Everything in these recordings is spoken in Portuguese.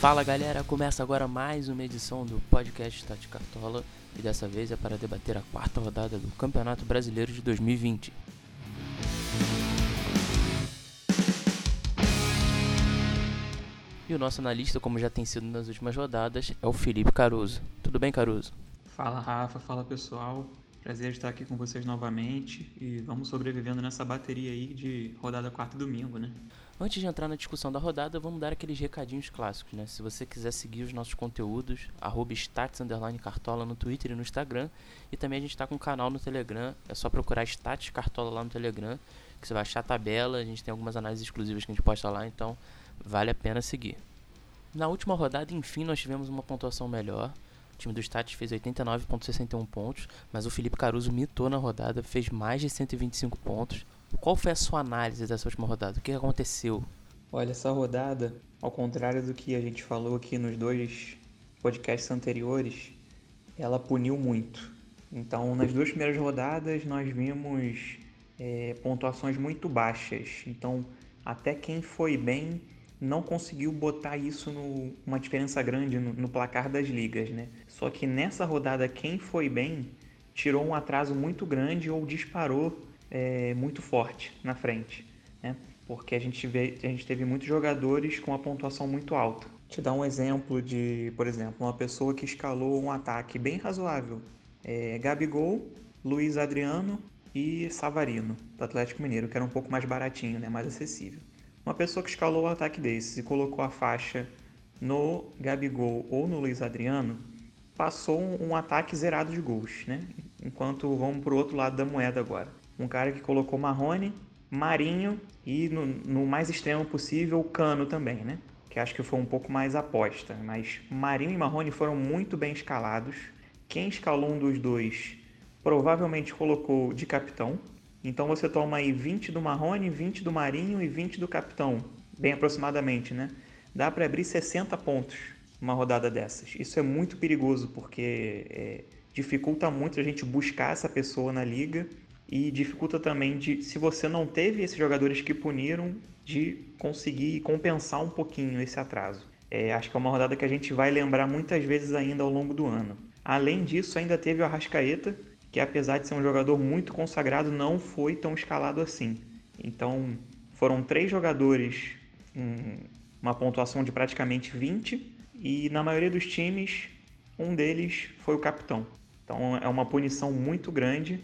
Fala galera, começa agora mais uma edição do podcast Tati Cartola e dessa vez é para debater a quarta rodada do Campeonato Brasileiro de 2020. E o nosso analista, como já tem sido nas últimas rodadas, é o Felipe Caruso. Tudo bem, Caruso? Fala Rafa, fala pessoal. Prazer estar aqui com vocês novamente e vamos sobrevivendo nessa bateria aí de rodada quarta e domingo, né? Antes de entrar na discussão da rodada, vamos dar aqueles recadinhos clássicos, né? Se você quiser seguir os nossos conteúdos, arroba no Twitter e no Instagram. E também a gente está com um canal no Telegram, é só procurar Stats Cartola lá no Telegram, que você vai achar a tabela, a gente tem algumas análises exclusivas que a gente posta lá, então vale a pena seguir. Na última rodada, enfim, nós tivemos uma pontuação melhor. O time do Stats fez 89,61 pontos, mas o Felipe Caruso mitou na rodada, fez mais de 125 pontos. Qual foi a sua análise dessa última rodada? O que aconteceu? Olha, essa rodada, ao contrário do que a gente falou aqui nos dois podcasts anteriores, ela puniu muito. Então, nas duas primeiras rodadas, nós vimos é, pontuações muito baixas. Então, até quem foi bem não conseguiu botar isso numa diferença grande no, no, placar das ligas, né? Só que nessa rodada, quem foi bem tirou um atraso muito grande ou disparou é, muito forte na frente, né? porque a gente, vê, a gente teve muitos jogadores com a pontuação muito alta. Te dar um exemplo de, por exemplo, uma pessoa que escalou um ataque bem razoável. É, Gabigol, Luiz Adriano e Savarino, do Atlético Mineiro, que era um pouco mais baratinho, né, mais acessível. Uma pessoa que escalou um ataque desses e colocou a faixa no Gabigol ou no Luiz Adriano, passou um, um ataque zerado de gols, né? Enquanto vamos para o outro lado da moeda agora um cara que colocou Marrone, Marinho e no, no, mais extremo possível Cano também, né? Que acho que foi um pouco mais aposta. Mas Marinho e Marrone foram muito bem escalados. Quem escalou um dos dois provavelmente colocou de capitão. Então você toma aí 20 do Marrone, 20 do Marinho e 20 do capitão, bem aproximadamente, né? Dá para abrir 60 pontos uma rodada dessas. Isso é muito perigoso porque é, dificulta muito a gente buscar essa pessoa na liga e dificulta também de, se você não teve esses jogadores que puniram, de conseguir compensar um pouquinho esse atraso. É, acho que é uma rodada que a gente vai lembrar muitas vezes ainda ao longo do ano. Além disso, ainda teve o Arrascaeta, que apesar de ser um jogador muito consagrado, não foi tão escalado assim. Então, foram três jogadores, um, uma pontuação de praticamente 20, e na maioria dos times, um deles foi o capitão. Então, é uma punição muito grande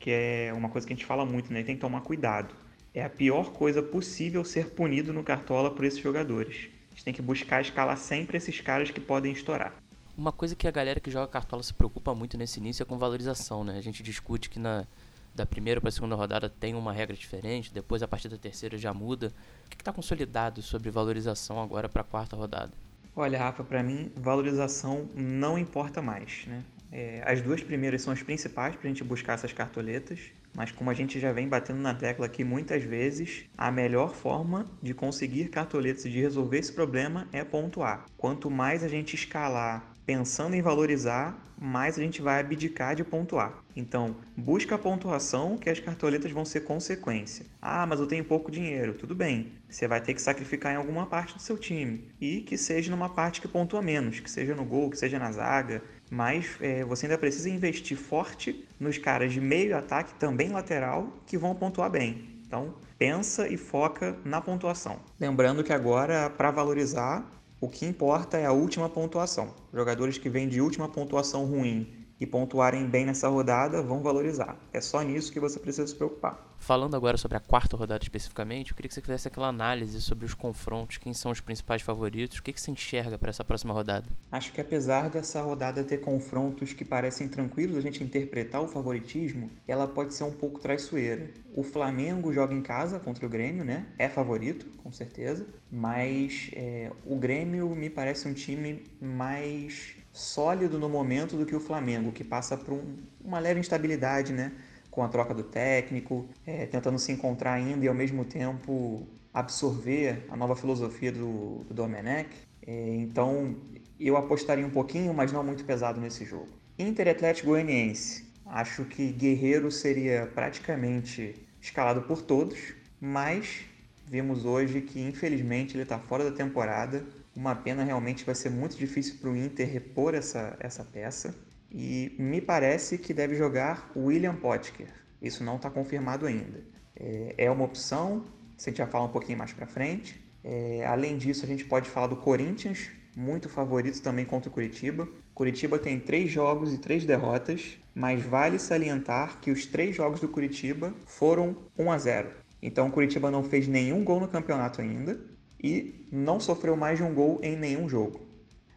que é uma coisa que a gente fala muito, né? Tem que tomar cuidado. É a pior coisa possível ser punido no Cartola por esses jogadores. A gente tem que buscar escalar sempre esses caras que podem estourar. Uma coisa que a galera que joga Cartola se preocupa muito nesse início é com valorização, né? A gente discute que na da primeira para a segunda rodada tem uma regra diferente, depois a partir da terceira já muda. O que está consolidado sobre valorização agora para a quarta rodada? Olha, Rafa, para mim, valorização não importa mais. Né? É, as duas primeiras são as principais para a gente buscar essas cartoletas, mas como a gente já vem batendo na tecla aqui muitas vezes, a melhor forma de conseguir cartoletas e de resolver esse problema é pontuar. Quanto mais a gente escalar pensando em valorizar, mais a gente vai abdicar de pontuar. Então, busca a pontuação que as cartoletas vão ser consequência. Ah, mas eu tenho pouco dinheiro. Tudo bem. Você vai ter que sacrificar em alguma parte do seu time. E que seja numa parte que pontua menos, que seja no gol, que seja na zaga, mas é, você ainda precisa investir forte nos caras de meio ataque, também lateral, que vão pontuar bem. Então, pensa e foca na pontuação. Lembrando que agora, para valorizar, o que importa é a última pontuação. Jogadores que vêm de última pontuação ruim e pontuarem bem nessa rodada vão valorizar. É só nisso que você precisa se preocupar. Falando agora sobre a quarta rodada especificamente, eu queria que você fizesse aquela análise sobre os confrontos, quem são os principais favoritos, o que, que você enxerga para essa próxima rodada? Acho que apesar dessa rodada ter confrontos que parecem tranquilos, a gente interpretar o favoritismo, ela pode ser um pouco traiçoeira. O Flamengo joga em casa contra o Grêmio, né? É favorito, com certeza, mas é, o Grêmio me parece um time mais sólido no momento do que o Flamengo, que passa por um, uma leve instabilidade, né? Com a troca do técnico, é, tentando se encontrar ainda e ao mesmo tempo absorver a nova filosofia do, do Domenech. É, então eu apostaria um pouquinho, mas não muito pesado nesse jogo. Inter Atlético Goianiense. Acho que Guerreiro seria praticamente escalado por todos, mas vimos hoje que infelizmente ele está fora da temporada Uma pena, realmente vai ser muito difícil para o Inter repor essa, essa peça. E me parece que deve jogar William Potker. Isso não está confirmado ainda. É, é, uma opção, a gente já fala um pouquinho mais para frente. É, além disso, a gente pode falar do Corinthians, muito favorito também contra o Curitiba. Curitiba tem três jogos e três derrotas, mas vale salientar que os três jogos do Curitiba foram 1 a 0. Então o Curitiba não fez nenhum gol no campeonato ainda e não sofreu mais de um gol em nenhum jogo.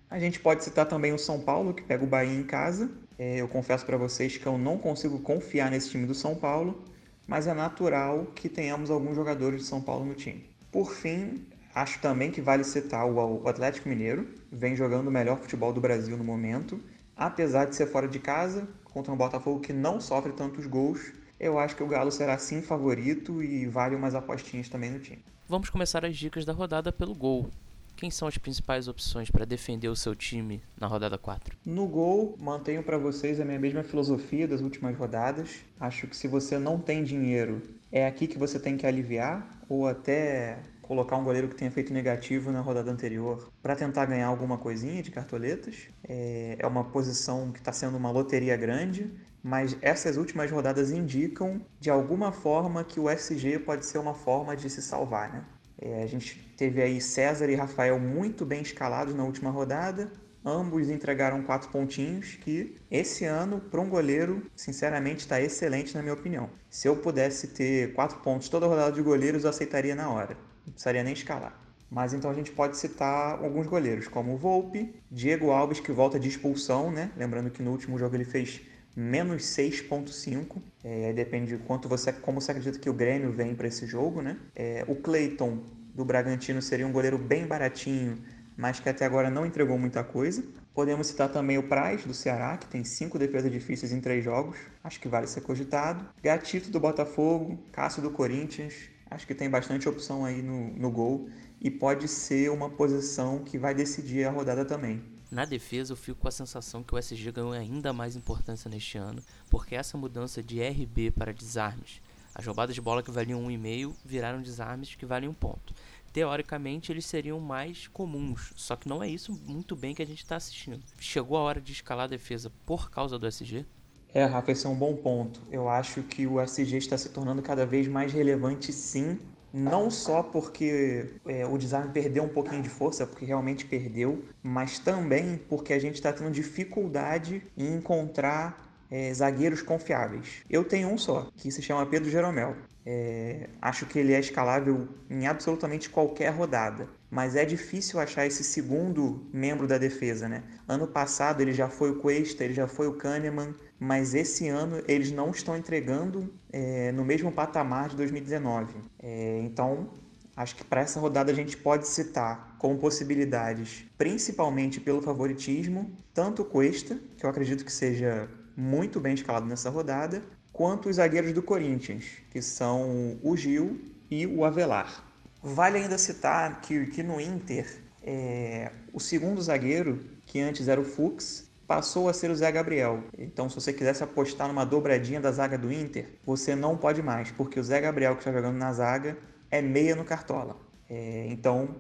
A gente pode citar também o São Paulo, que pega o Bahia em casa. É, eu confesso para vocês que eu não consigo confiar nesse time do São Paulo, mas é natural que tenhamos alguns jogadores de São Paulo no time. Por fim, Acho também que vale citar o Atlético Mineiro, vem jogando o melhor futebol do Brasil no momento, apesar de ser fora de casa, contra um Botafogo que não sofre tantos gols. Eu acho que o Galo será sim favorito e vale umas apostinhas também no time. Vamos começar as dicas da rodada pelo gol. Quem são as principais opções para defender o seu time na rodada 4? No gol, mantenho para vocês a minha mesma filosofia das últimas rodadas. Acho que se você não tem dinheiro, é aqui que você tem que aliviar ou até colocar um goleiro que tenha feito negativo na rodada anterior para tentar ganhar alguma coisinha de cartoletas. É, é uma posição que está sendo uma loteria grande, mas essas últimas rodadas indicam de alguma forma que o SG pode ser uma forma de se salvar, né? É, a gente teve aí César e Rafael muito bem escalados na última rodada. Ambos entregaram quatro pontinhos, que esse ano, para um goleiro, sinceramente, está excelente na minha opinião. Se eu pudesse ter quatro pontos toda rodada de goleiros, eu aceitaria na hora não precisaria nem escalar. Mas então a gente pode citar alguns goleiros, como o Volpe, Diego Alves, que volta de expulsão, né? Lembrando que no último jogo ele fez menos 6.5. É, depende de quanto você, como você acredita que o Grêmio vem para esse jogo, né? É, o Cleiton do Bragantino seria um goleiro bem baratinho, mas que até agora não entregou muita coisa. Podemos citar também o Praz do Ceará, que tem cinco defesas difíceis em três jogos, acho que vale ser cogitado. Gatito do Botafogo, Cássio do Corinthians, acho que tem bastante opção aí no, no gol e pode ser uma posição que vai decidir a rodada também. Na defesa, eu fico com a sensação que o SG ganhou ainda mais importância neste ano, porque essa mudança de RB para desarmes, as roubadas de bola que valiam 1,5 viraram desarmes que valem um ponto. Teoricamente, eles seriam mais comuns, só que não é isso muito bem que a gente está assistindo. Chegou a hora de escalar a defesa por causa do SG? É, Rafa, esse é um bom ponto. Eu acho que o SG está se tornando cada vez mais relevante, sim. Não só porque é, o design perdeu um pouquinho de força, porque realmente perdeu, mas também porque a gente está tendo dificuldade em encontrar é, zagueiros confiáveis. Eu tenho um só, que se chama Pedro Jeromel. É, acho que ele é escalável em absolutamente qualquer rodada, mas é difícil achar esse segundo membro da defesa, né? Ano passado ele já foi o Cuesta, ele já foi o Kahneman, mas esse ano eles não estão entregando é, no mesmo patamar de 2019. É, então, acho que para essa rodada a gente pode citar como possibilidades, principalmente pelo favoritismo, tanto o Cuesta, que eu acredito que seja muito bem escalado nessa rodada, quanto os zagueiros do Corinthians, que são o Gil e o Avelar. Vale ainda citar que, que no Inter, é, o segundo zagueiro, que antes era o Fux, passou a ser o Zé Gabriel. Então, se você quisesse apostar numa dobradinha da zaga do Inter, você não pode mais, porque o Zé Gabriel que está jogando na zaga é meia no Cartola. É, então,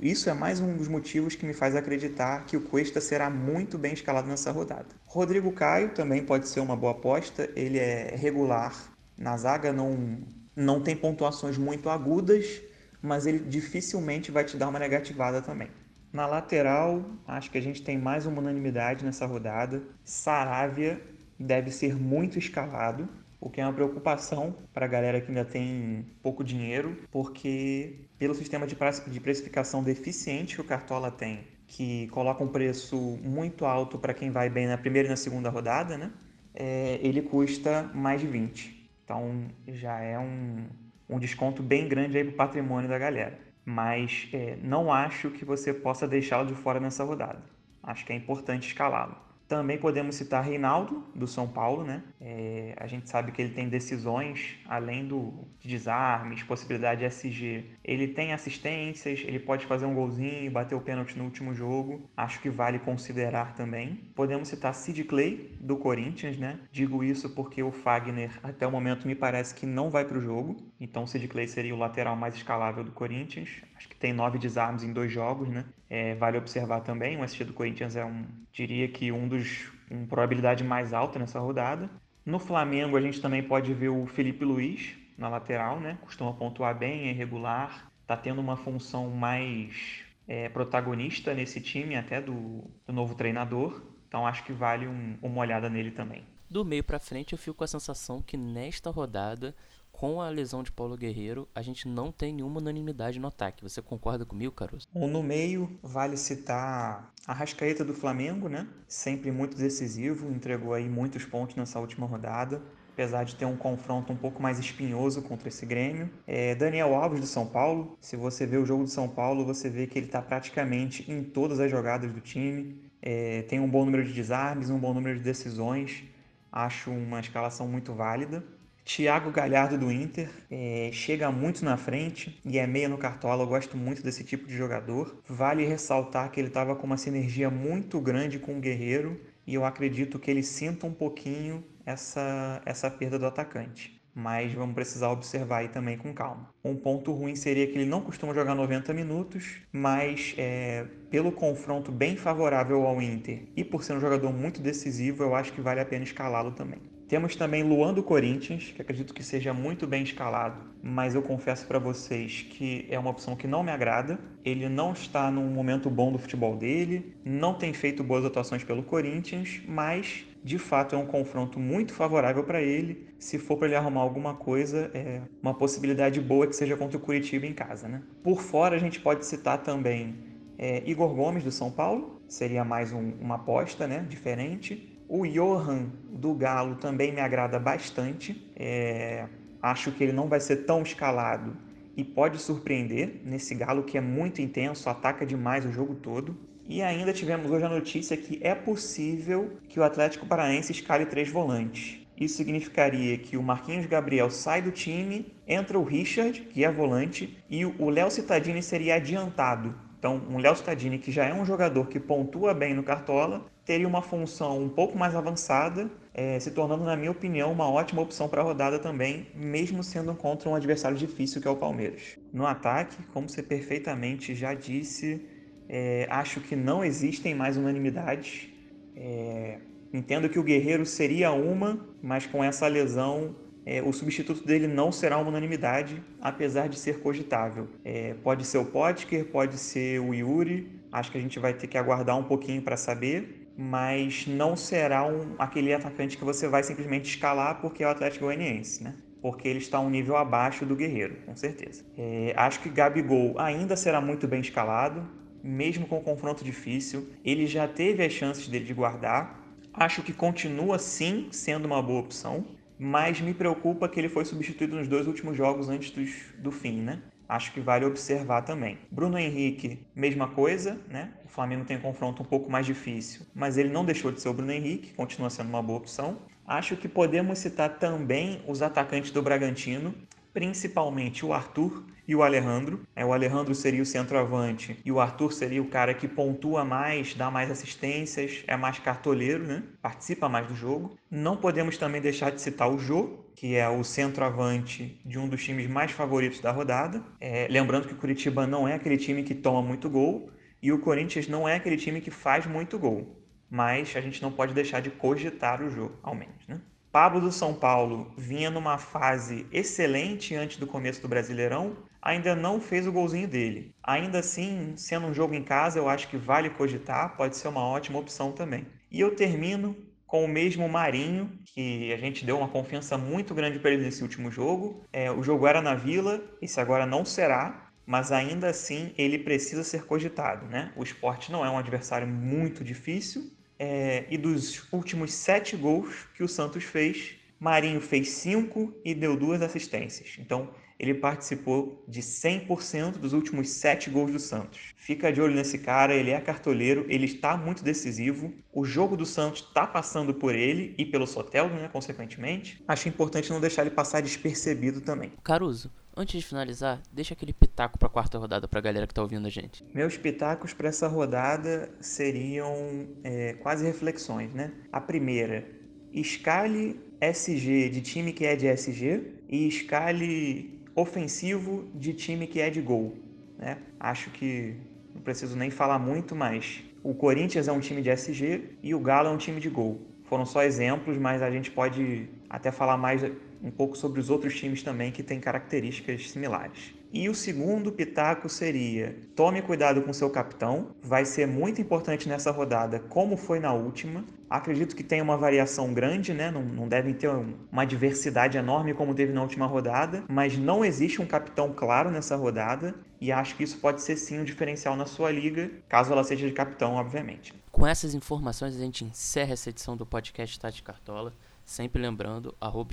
isso é mais um dos motivos que me faz acreditar que o Cuesta será muito bem escalado nessa rodada. Rodrigo Caio também pode ser uma boa aposta, ele é regular na zaga, não, não tem pontuações muito agudas, mas ele dificilmente vai te dar uma negativada também. Na lateral, acho que a gente tem mais uma unanimidade nessa rodada. Saravia deve ser muito escalado o que é uma preocupação para a galera que ainda tem pouco dinheiro, porque pelo sistema de precificação deficiente que o Cartola tem, que coloca um preço muito alto para quem vai bem na primeira e na segunda rodada, né? É, ele custa mais de 20. Então já é um, um desconto bem grande aí para o patrimônio da galera. Mas é, não acho que você possa deixá-lo de fora nessa rodada. Acho que é importante escalá-lo. Também podemos citar Reinaldo, do São Paulo, né? É, a gente sabe que ele tem decisões, além do de desarmes, possibilidade de SG. Ele tem assistências, ele pode fazer um golzinho, bater o pênalti no último jogo. Acho que vale considerar também. Podemos citar Sid Clay, do Corinthians, né? Digo isso porque o Fagner, até o momento, me parece que não vai para o jogo. Então, o Sid Clay seria o lateral mais escalável do Corinthians. Acho que tem nove desarmes em dois jogos, né? É, vale observar também, o SG do Corinthians é um, diria que um dos, uma probabilidade mais alta nessa rodada. No Flamengo, a gente também pode ver o Felipe Luiz na lateral, né? Costuma pontuar bem, é regular, tá tendo uma função mais é, protagonista nesse time, até do, do, novo treinador. Então acho que vale um, uma olhada nele também. Do meio para frente, eu fico com a sensação que nesta rodada com a lesão de Paulo Guerreiro, a gente não tem nenhuma unanimidade no ataque. Você concorda comigo, Caruso? No meio, vale citar a Rascaeta do Flamengo, né? Sempre muito decisivo, entregou aí muitos pontos nessa última rodada apesar de ter um confronto um pouco mais espinhoso contra esse Grêmio. É Daniel Alves do São Paulo. Se você vê o jogo do São Paulo, você vê que ele está praticamente em todas as jogadas do time. É, tem um bom número de desarmes, um bom número de decisões. Acho uma escalação muito válida. Thiago Galhardo do Inter é, chega muito na frente e é meia no cartola. Eu gosto muito desse tipo de jogador. Vale ressaltar que ele estava com uma sinergia muito grande com o Guerreiro e eu acredito que ele sinta um pouquinho essa, essa perda do atacante. Mas vamos precisar observar aí também com calma. Um ponto ruim seria que ele não costuma jogar 90 minutos, mas é, pelo confronto bem favorável ao Inter e por ser um jogador muito decisivo, eu acho que vale a pena escalá-lo também. Temos também Luan do Corinthians, que acredito que seja muito bem escalado, mas eu confesso para vocês que é uma opção que não me agrada. Ele não está num momento bom do futebol dele, não tem feito boas atuações pelo Corinthians, mas de fato é um confronto muito favorável para ele. Se for para ele arrumar alguma coisa, é uma possibilidade boa que seja contra o Curitiba em casa, né? Por fora a gente pode citar também é, Igor Gomes do São Paulo, seria mais um, uma aposta, né? Diferente. O Johan do Galo também me agrada bastante. É, acho que ele não vai ser tão escalado e pode surpreender nesse Galo que é muito intenso, ataca demais o jogo todo. E ainda tivemos hoje a notícia que é possível que o Atlético Paranaense escale três volantes. Isso significaria que o Marquinhos Gabriel sai do time, entra o Richard, que é volante, e o Léo Cittadini seria adiantado. Então, um Léo Cittadini, que já é um jogador que pontua bem no Cartola, teria uma função um pouco mais avançada, é, se tornando, na minha opinião, uma ótima opção para a rodada também, mesmo sendo contra um adversário difícil que é o Palmeiras. No ataque, como você perfeitamente já disse, é, acho que não existem mais unanimidades. É, entendo que o Guerreiro seria uma, mas com essa lesão é, o substituto dele não será uma unanimidade, apesar de ser cogitável. É, pode ser o Potker, pode ser o Yuri, acho que a gente vai ter que aguardar um pouquinho para saber mas não será um, aquele atacante que você vai simplesmente escalar porque é o Atlético Goianiense, né? Porque ele está um nível abaixo do Guerreiro, com certeza. É, acho que Gabigol ainda será muito bem escalado, mesmo com o confronto difícil. Ele já teve as chances dele de guardar. Acho que continua sim sendo uma boa opção, mas me preocupa que ele foi substituído nos dois últimos jogos antes dos, do fim, né? acho que vale observar também. Bruno Henrique, mesma coisa, né? O Flamengo tem um confronto um pouco mais difícil, mas ele não deixou de ser o Bruno Henrique, continua sendo uma boa opção. Acho que podemos citar também os atacantes do Bragantino, principalmente o Arthur e o Alejandro. É, o Alejandro seria o centroavante e o Arthur seria o cara que pontua mais, dá mais assistências, é mais cartoleiro, né? participa mais do jogo. Não podemos também deixar de citar o Jô, que é o centroavante de um dos times mais favoritos da rodada. É, lembrando que o Curitiba não é aquele time que toma muito gol e o Corinthians não é aquele time que faz muito gol. Mas a gente não pode deixar de cogitar o jogo, ao menos. Né? Pablo do São Paulo vinha numa fase excelente antes do começo do Brasileirão, ainda não fez o golzinho dele. Ainda assim, sendo um jogo em casa, eu acho que vale cogitar, pode ser uma ótima opção também. E eu termino com o mesmo Marinho, que a gente deu uma confiança muito grande para ele nesse último jogo. É, o jogo era na Vila, esse agora não será, mas ainda assim ele precisa ser cogitado. Né? O esporte não é um adversário muito difícil, é, e dos últimos sete gols que o Santos fez, Marinho fez cinco e deu duas assistências. Então ele participou de 100% dos últimos 7 gols do Santos. Fica de olho nesse cara, ele é cartoleiro, ele está muito decisivo. O jogo do Santos está passando por ele e pelo Soteldo, né, consequentemente. Acho importante não deixar ele passar despercebido também. Caruso, Antes de finalizar, deixa aquele pitaco para a quarta rodada para a galera que está ouvindo a gente. Meus pitacos para essa rodada seriam é, quase reflexões, né? A primeira, escale SG de time que é de SG e escale ofensivo de time que é de gol. Né? Acho que não preciso nem falar muito, mas o Corinthians é um time de SG e o Galo é um time de gol. Foram só exemplos, mas a gente pode até falar mais um pouco sobre os outros times também que têm características similares. E o segundo pitaco seria: tome cuidado com seu capitão, vai ser muito importante nessa rodada, como foi na última. Acredito que tem uma variação grande, né? Não, não devem ter uma diversidade enorme como teve na última rodada, mas não existe um capitão claro nessa rodada e acho que isso pode ser sim um diferencial na sua liga, caso ela seja de capitão, obviamente. Com essas informações, a gente encerra essa edição do podcast Tati Cartola. Sempre lembrando, arroba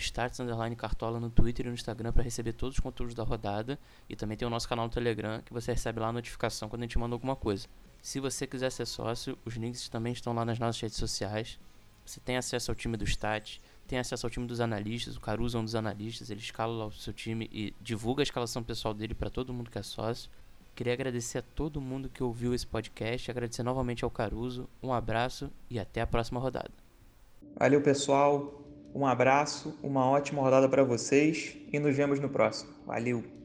Cartola no Twitter e no Instagram para receber todos os conteúdos da rodada. E também tem o nosso canal no Telegram que você recebe lá a notificação quando a gente manda alguma coisa. Se você quiser ser sócio, os links também estão lá nas nossas redes sociais. Você tem acesso ao time do Stat, tem acesso ao time dos analistas. O Caruso é um dos analistas, ele escala lá o seu time e divulga a escalação pessoal dele para todo mundo que é sócio. Queria agradecer a todo mundo que ouviu esse podcast, agradecer novamente ao Caruso. Um abraço e até a próxima rodada. Valeu, pessoal. Um abraço, uma ótima rodada para vocês e nos vemos no próximo. Valeu!